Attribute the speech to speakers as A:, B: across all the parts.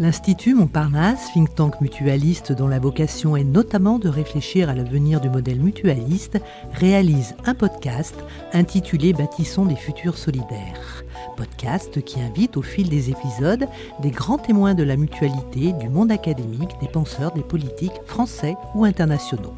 A: L'Institut Montparnasse, think tank mutualiste dont la vocation est notamment de réfléchir à l'avenir du modèle mutualiste, réalise un podcast intitulé Bâtissons des futurs solidaires. Podcast qui invite au fil des épisodes des grands témoins de la mutualité, du monde académique, des penseurs, des politiques français ou internationaux.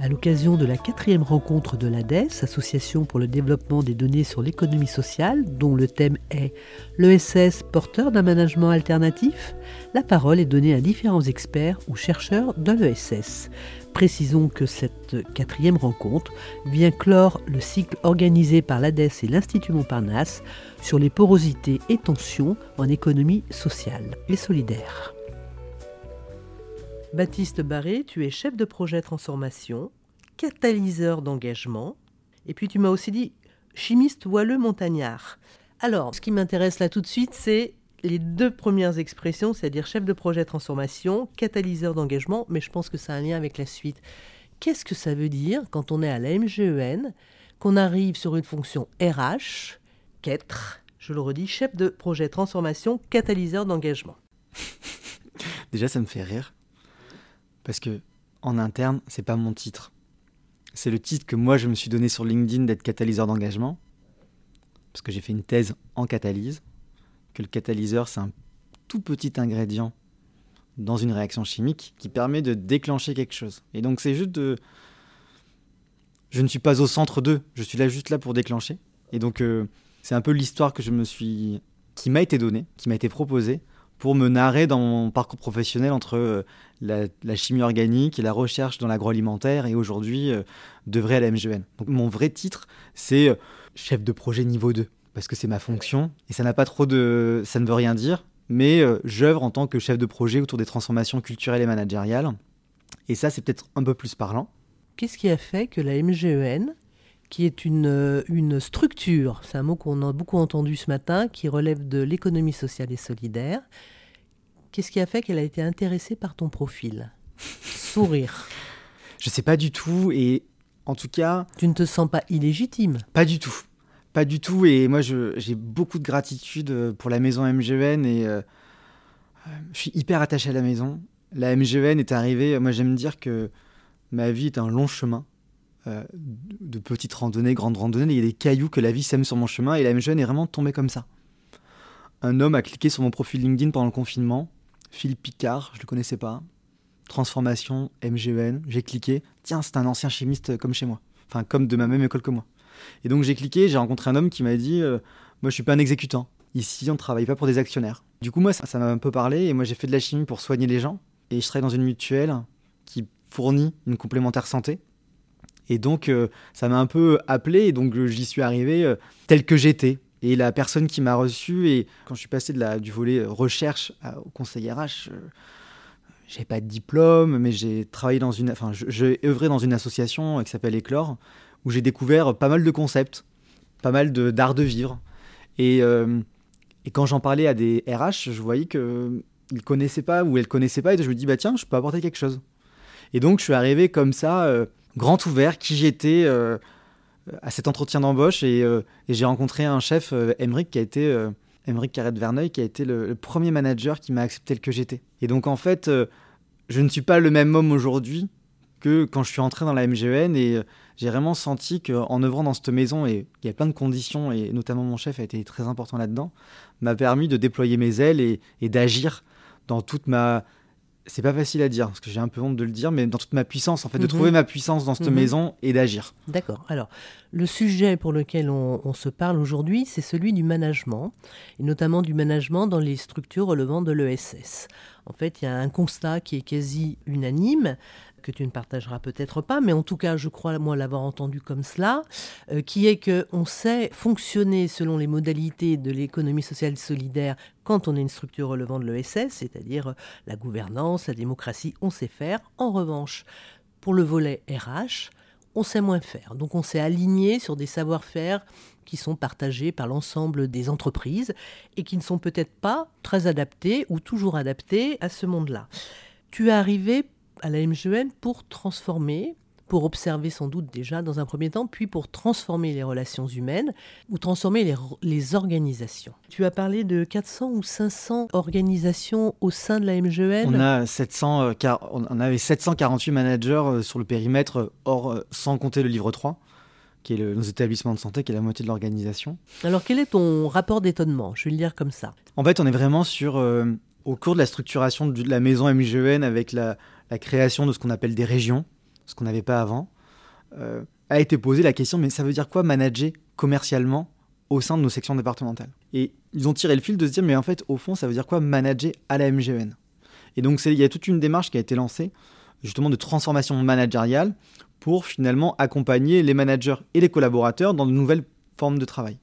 A: À l'occasion de la quatrième rencontre de l'ADES, Association pour le développement des données sur l'économie sociale, dont le thème est l'ESS porteur d'un management alternatif, la parole est donnée à différents experts ou chercheurs de l'ESS. Précisons que cette quatrième rencontre vient clore le cycle organisé par l'ADES et l'Institut Montparnasse sur les porosités et tensions en économie sociale et solidaire. Baptiste Barré, tu es chef de projet transformation, catalyseur d'engagement, et puis tu m'as aussi dit chimiste walleux montagnard. Alors, ce qui m'intéresse là tout de suite, c'est les deux premières expressions, c'est-à-dire chef de projet transformation, catalyseur d'engagement, mais je pense que ça a un lien avec la suite. Qu'est-ce que ça veut dire quand on est à la MGEN, qu'on arrive sur une fonction RH, qu'être, je le redis, chef de projet transformation, catalyseur d'engagement?
B: Déjà, ça me fait rire parce que en interne, c'est pas mon titre. C'est le titre que moi je me suis donné sur LinkedIn d'être catalyseur d'engagement, parce que j'ai fait une thèse en catalyse, que le catalyseur c'est un tout petit ingrédient dans une réaction chimique qui permet de déclencher quelque chose. Et donc c'est juste de... Je ne suis pas au centre d'eux, je suis là juste là pour déclencher. Et donc euh, c'est un peu l'histoire que je me suis... qui m'a été donnée, qui m'a été proposée, pour me narrer dans mon parcours professionnel entre euh, la, chimie organique et la recherche dans l'agroalimentaire et aujourd'hui euh, de vrai à la MGN. Mon vrai titre, c'est euh, chef de projet niveau 2 parce que c'est ma fonction et ça n'a pas trop de ça ne veut rien dire, mais j'œuvre en tant que chef de projet autour des transformations culturelles et managériales et ça c'est peut-être un peu plus parlant.
A: Qu'est-ce qui a fait que la MGEN qui est une, une structure, c'est un mot qu'on a beaucoup entendu ce matin, qui relève de l'économie sociale et solidaire. Qu'est-ce qui a fait qu'elle a été intéressée par ton profil? Sourire.
B: Je sais pas du tout, et en tout cas...
A: Tu ne te sens pas illégitime?
B: Pas du tout. Pas du tout, et moi j'ai beaucoup de gratitude pour la maison MGN, et euh, je suis hyper attaché à la maison. La MGN est arrivée, moi j'aime dire que ma vie est un long chemin euh, de petites randonnées, grandes randonnées. Il y a des cailloux que la vie sème sur mon chemin et la MGN est vraiment tombée comme ça. Un homme a cliqué sur mon profil LinkedIn pendant le confinement. Philippe Picard, je le connaissais pas. Transformation, MGN. J'ai cliqué. Tiens, c'est un ancien chimiste comme chez moi. Enfin, comme de ma même école que moi. Et donc j'ai cliqué, j'ai rencontré un homme qui m'a dit euh, Moi, je suis pas un exécutant. Ici, on travaille pas pour des actionnaires. Du coup, moi, ça m'a un peu parlé. Et moi, j'ai fait de la chimie pour soigner les gens. Et je travaille dans une mutuelle qui fournit une complémentaire santé. Et donc, euh, ça m'a un peu appelé, et donc j'y suis arrivé euh, tel que j'étais. Et la personne qui m'a reçu, et quand je suis passé de la, du volet euh, recherche au conseil RH, j'ai pas de diplôme, mais j'ai travaillé dans une, enfin, j'ai œuvré dans une association qui s'appelle Éclore, où j'ai découvert pas mal de concepts, pas mal d'art de, vivre. Et, et quand j'en parlais à des RH, je voyais qu'ils ne connaissaient pas ou elles connaissaient pas, et je me dis, bah tiens, je peux apporter quelque chose. Et donc, je suis arrivé comme ça grand ouvert qui j'étais euh, à cet entretien d'embauche et, euh, j'ai rencontré un chef, euh, qui a été Emeric Carrette-Verneuil, qui a été le, premier manager qui m'a accepté tel que j'étais. Et donc en fait, je ne suis pas le même homme aujourd'hui que quand je suis entré dans la MGN et j'ai vraiment senti qu'en œuvrant dans cette maison, et il y a plein de conditions, et notamment mon chef a été très important là-dedans, m'a permis de déployer mes ailes et d'agir dans toute ma, c'est pas facile à dire, parce que j'ai un peu honte de le dire, mais dans toute ma puissance, en fait, de mhm. trouver ma puissance dans cette mhm. maison et d'agir.
A: D'accord. Alors, le sujet pour lequel on, se parle aujourd'hui, c'est celui du management, et notamment du management dans les structures relevant de l'ESS. En fait, il y a un constat qui est quasi unanime, que tu ne partageras peut-être pas, mais en tout cas, je crois moi l'avoir entendu comme cela, euh, qui est que on sait fonctionner selon les modalités de l'économie sociale solidaire quand on est une structure relevant de l'ESS, c'est-à-dire euh, la gouvernance, la démocratie, on sait faire. En revanche, pour le volet RH, on sait moins faire. Donc on s'est aligné sur des savoir-faire qui sont partagés par l'ensemble des entreprises et qui ne sont peut-être pas très adaptés ou toujours adaptés à ce monde-là. Tu es arrivé à la MGN pour transformer, pour observer sans doute déjà dans un premier temps, puis pour transformer les relations humaines ou transformer les, les organisations. Tu as parlé de 400 ou 500 organisations au sein de la MGN
B: On, a 700, on avait 748 managers sur le périmètre, hors, sans compter le livre 3 qui est nos établissements de santé, qui est la moitié de l'organisation.
A: Alors quel est ton rapport d'étonnement? Je vais le dire comme ça.
B: En fait, on est vraiment sur, euh, au cours de la structuration de la maison MGN, avec la, création de ce qu'on appelle des régions, ce qu'on n'avait pas avant, euh, a été posée la question, mais ça veut dire quoi manager commercialement au sein de nos sections départementales? Et ils ont tiré le fil de se dire, mais en fait, au fond, ça veut dire quoi manager à la MGN Et donc, il y a toute une démarche qui a été lancée, justement, de transformation managériale pour finalement accompagner les managers et les collaborateurs dans de nouvelles formes de travail.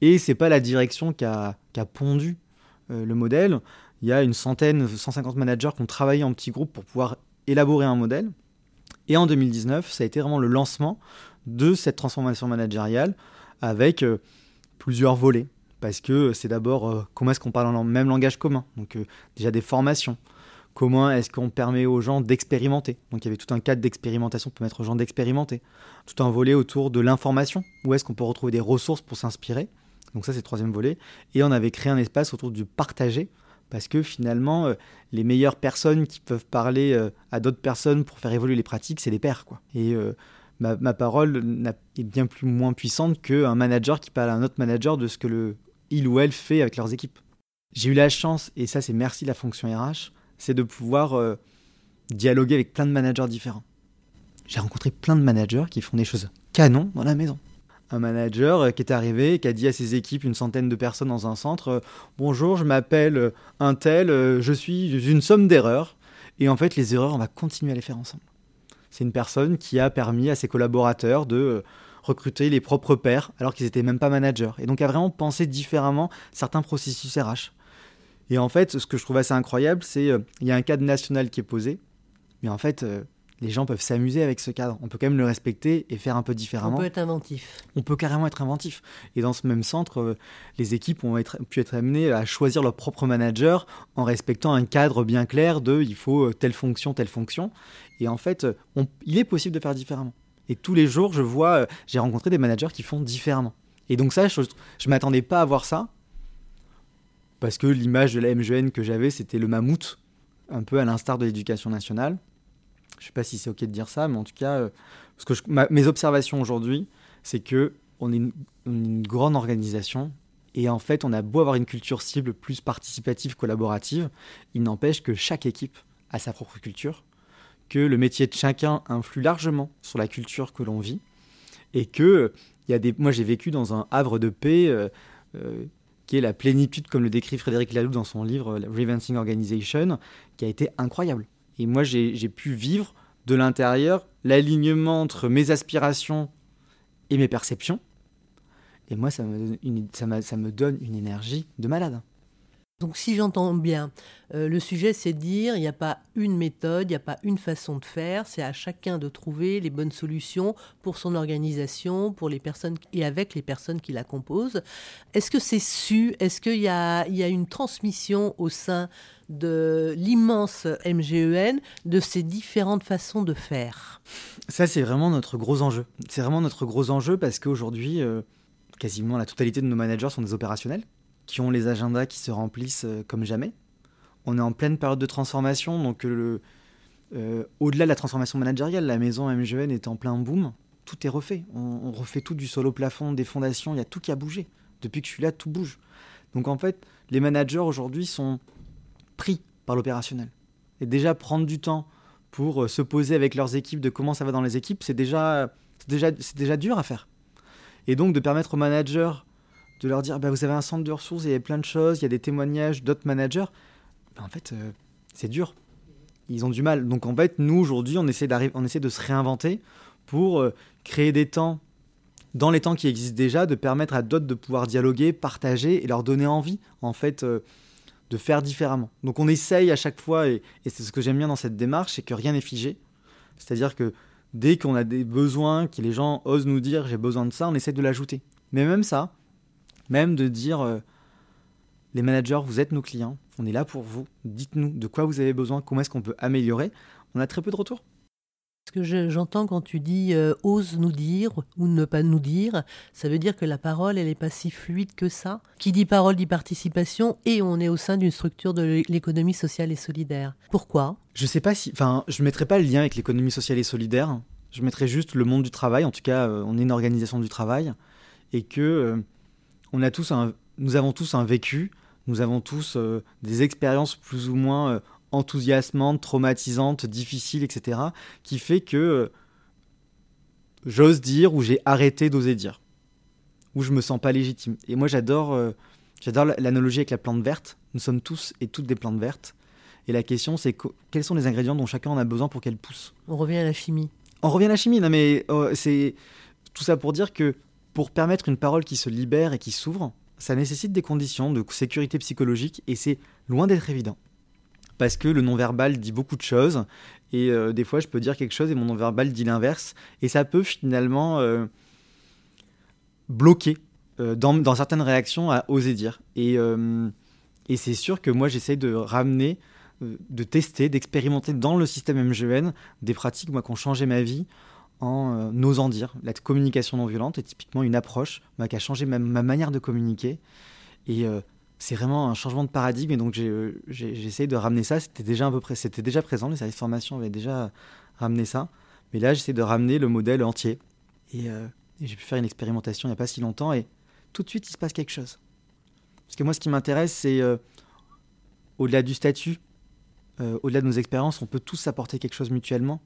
B: Et c'est pas la direction qui a, pondu euh, le modèle. Il y a une centaine, 150 managers qui ont travaillé en petits groupes pour pouvoir élaborer un modèle. Et en 2019, ça a été vraiment le lancement de cette transformation managériale avec euh, plusieurs volets. Parce que c'est d'abord euh, comment est-ce qu'on parle en même langage commun? Donc déjà des formations, Comment est-ce qu'on permet aux gens d'expérimenter? Donc il y avait tout un cadre d'expérimentation pour permettre aux gens d'expérimenter. Tout un volet autour de l'information. Où est-ce qu'on peut retrouver des ressources pour s'inspirer? Donc ça c'est le troisième volet. Et on avait créé un espace autour du partager. Parce que finalement, euh, les meilleures personnes qui peuvent parler euh, à d'autres personnes pour faire évoluer les pratiques, c'est les pairs. Quoi. Et euh, ma, ma, parole est bien plus moins puissante qu'un manager qui parle à un autre manager de ce que le, il ou elle fait avec leurs équipes. J'ai eu la chance, et ça c'est merci la fonction RH, c'est de pouvoir dialoguer avec plein de managers différents. J'ai rencontré plein de managers qui font des choses canon dans la maison. Un manager euh, qui est arrivé, qui a dit à ses équipes, une centaine de personnes dans un centre, euh, Bonjour, je m'appelle un tel, je suis une somme d'erreurs. Et en fait, les erreurs, on va continuer à les faire ensemble. C'est une personne qui a permis à ses collaborateurs de recruter les propres pairs alors qu'ils n'étaient même pas managers. Et donc a vraiment pensé différemment certains processus RH. Et en fait, ce que je trouve assez incroyable, c'est qu'il euh, y a un cadre national qui est posé, mais en fait, euh, les gens peuvent s'amuser avec ce cadre. On peut quand même le respecter et faire un peu différemment.
A: On peut être inventif.
B: On peut carrément être inventif. Et dans ce même centre, euh, les équipes ont pu être amenées à choisir leur propre manager en respectant un cadre bien clair de il faut telle fonction, telle fonction. Et en fait, il est possible de faire différemment. Et tous les jours, je vois, j'ai rencontré des managers qui font différemment. Et donc ça, je ne m'attendais pas à voir ça parce que l'image de la MGN que j'avais, c'était le mammouth, un peu à l'instar de l'éducation nationale. Je ne sais pas si c'est OK de dire ça, mais en tout cas, euh, que mes observations aujourd'hui, c'est que on est, une, grande organisation et en fait, on a beau avoir une culture cible plus participative, collaborative, il n'empêche que chaque équipe a sa propre culture, que le métier de chacun influe largement sur la culture que l'on vit, et que il y a des, moi j'ai vécu dans un havre de paix. Euh, euh, qui est la plénitude, comme le décrit Frédéric Laloux dans son livre Revancing Organization, qui a été incroyable. Et moi, j'ai pu vivre de l'intérieur l'alignement entre mes aspirations et mes perceptions. Et moi, ça me, donne une énergie de malade.
A: Donc si j'entends bien, euh, le sujet c'est de dire il n'y a pas une méthode, il n'y a pas une façon de faire, c'est à chacun de trouver les bonnes solutions pour son organisation, pour les personnes et avec les personnes qui la composent. Est-ce que c'est su? Est-ce qu'il y a, une transmission au sein de l'immense MGEN de ces différentes façons de faire?
B: Ça c'est vraiment notre gros enjeu. C'est vraiment notre gros enjeu parce qu'aujourd'hui, euh, quasiment la totalité de nos managers sont des opérationnels qui ont les agendas qui se remplissent euh, comme jamais. On est en pleine période de transformation, donc euh, euh, au-delà de la transformation managériale, la maison MGN est en plein boom. Tout est refait. On, refait tout du sol au plafond, des fondations, il y a tout qui a bougé. Depuis que je suis là, tout bouge. Donc en fait, les managers aujourd'hui sont pris par l'opérationnel. Et déjà prendre du temps pour se poser avec leurs équipes de comment ça va dans les équipes, c'est déjà, déjà, déjà dur à faire. Et donc de permettre aux managers de leur dire bah, vous avez un centre de ressources, il y a plein de choses, il y a des témoignages d'autres managers. En fait, euh, c'est dur. Ils ont du mal. Donc en fait, nous aujourd'hui, on essaie, on essaie de se réinventer pour euh, créer des temps dans les temps qui existent déjà, de permettre à d'autres de pouvoir dialoguer, partager et leur donner envie, en fait, euh, de faire différemment. Donc on essaye à chaque fois, et, et c'est ce que j'aime bien dans cette démarche, c'est que rien n'est figé. C'est-à-dire que dès qu'on a des besoins, que les gens osent nous dire j'ai besoin de ça, on essaie de l'ajouter. Mais même ça, même de dire, euh, les managers, vous êtes nos clients, on est là pour vous, dites-nous de quoi vous avez besoin, comment est-ce qu'on peut améliorer. On a très peu de retours.
A: que j'entends quand tu dis euh, ose nous dire ou ne pas nous dire, ça veut dire que la parole, elle n'est pas si fluide que ça. Qui dit parole dit participation et on est au sein d'une structure de l'économie sociale et solidaire. Pourquoi?
B: Je sais pas si. Enfin, je ne mettrai pas le lien avec l'économie sociale et solidaire. Je mettrai juste le monde du travail. En tout cas, euh, on est une organisation du travail et que euh, on a tous un, nous avons tous un vécu. Nous avons tous des expériences plus ou moins enthousiasmante, traumatisante, difficile, etc., qui fait que euh, j'ose dire ou j'ai arrêté d'oser dire, ou je me sens pas légitime. Et moi, j'adore, euh, j'adore l'analogie avec la plante verte. Nous sommes tous et toutes des plantes vertes. Et la question, c'est quels sont les ingrédients dont chacun en a besoin pour qu'elle pousse
A: On revient à la chimie.
B: On revient à la chimie, non mais oh, c'est tout ça pour dire que pour permettre une parole qui se libère et qui s'ouvre, ça nécessite des conditions de sécurité psychologique et c'est loin d'être évident parce que le non-verbal dit beaucoup de choses. Et euh, des fois, je peux dire quelque chose et mon non-verbal dit l'inverse. Et ça peut finalement euh, bloquer euh, dans, certaines réactions à oser dire. Et, c'est sûr que moi, j'essaie de ramener, de tester, d'expérimenter dans le système MGN des pratiques moi, qui ont changé ma vie en osant dire. La communication non violente est typiquement une approche bah, qui a changé ma, ma, manière de communiquer. Et c'est vraiment un changement de paradigme et donc j'ai essayé de ramener ça. C'était déjà déjà présent, les services de formation avaient déjà ramené ça, mais là j'essaie de ramener le modèle entier et, euh, j'ai pu faire une expérimentation il n'y a pas si longtemps et tout de suite il se passe quelque chose. Parce que moi ce qui m'intéresse c'est euh, au-delà du statut, euh, au-delà de nos expériences, on peut tous apporter quelque chose mutuellement.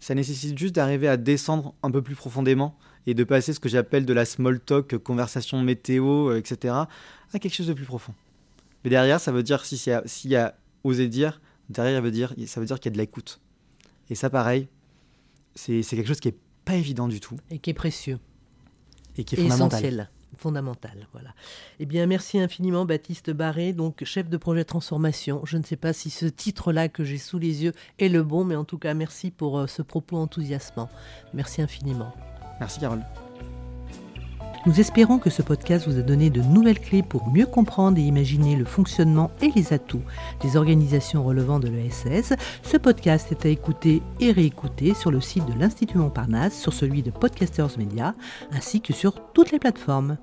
B: Ça nécessite juste d'arriver à descendre un peu plus profondément et de passer ce que j'appelle de la small talk, conversation météo, etc., à quelque chose de plus profond. Mais derrière, ça veut dire, s'il y, a, y a osé dire, derrière, ça veut dire, ça veut dire qu'il y a de l'écoute. Et ça, pareil, c'est quelque chose qui est pas évident du tout.
A: Et qui est précieux.
B: Et qui est fondamental.
A: Essentiel. Fondamental, voilà. Eh bien, merci infiniment, Baptiste Barré, donc chef de projet transformation. Je ne sais pas si ce titre-là que j'ai sous les yeux est le bon, mais en tout cas, merci pour euh, ce propos enthousiasmant. Merci infiniment.
B: Merci, Carole.
A: Nous espérons que ce podcast vous a donné de nouvelles clés pour mieux comprendre et imaginer le fonctionnement et les atouts des organisations relevant de l'ESS. Ce podcast est à écouter et réécouter sur le site de l'Institut Montparnasse, sur celui de Podcasters Media, ainsi que sur toutes les plateformes.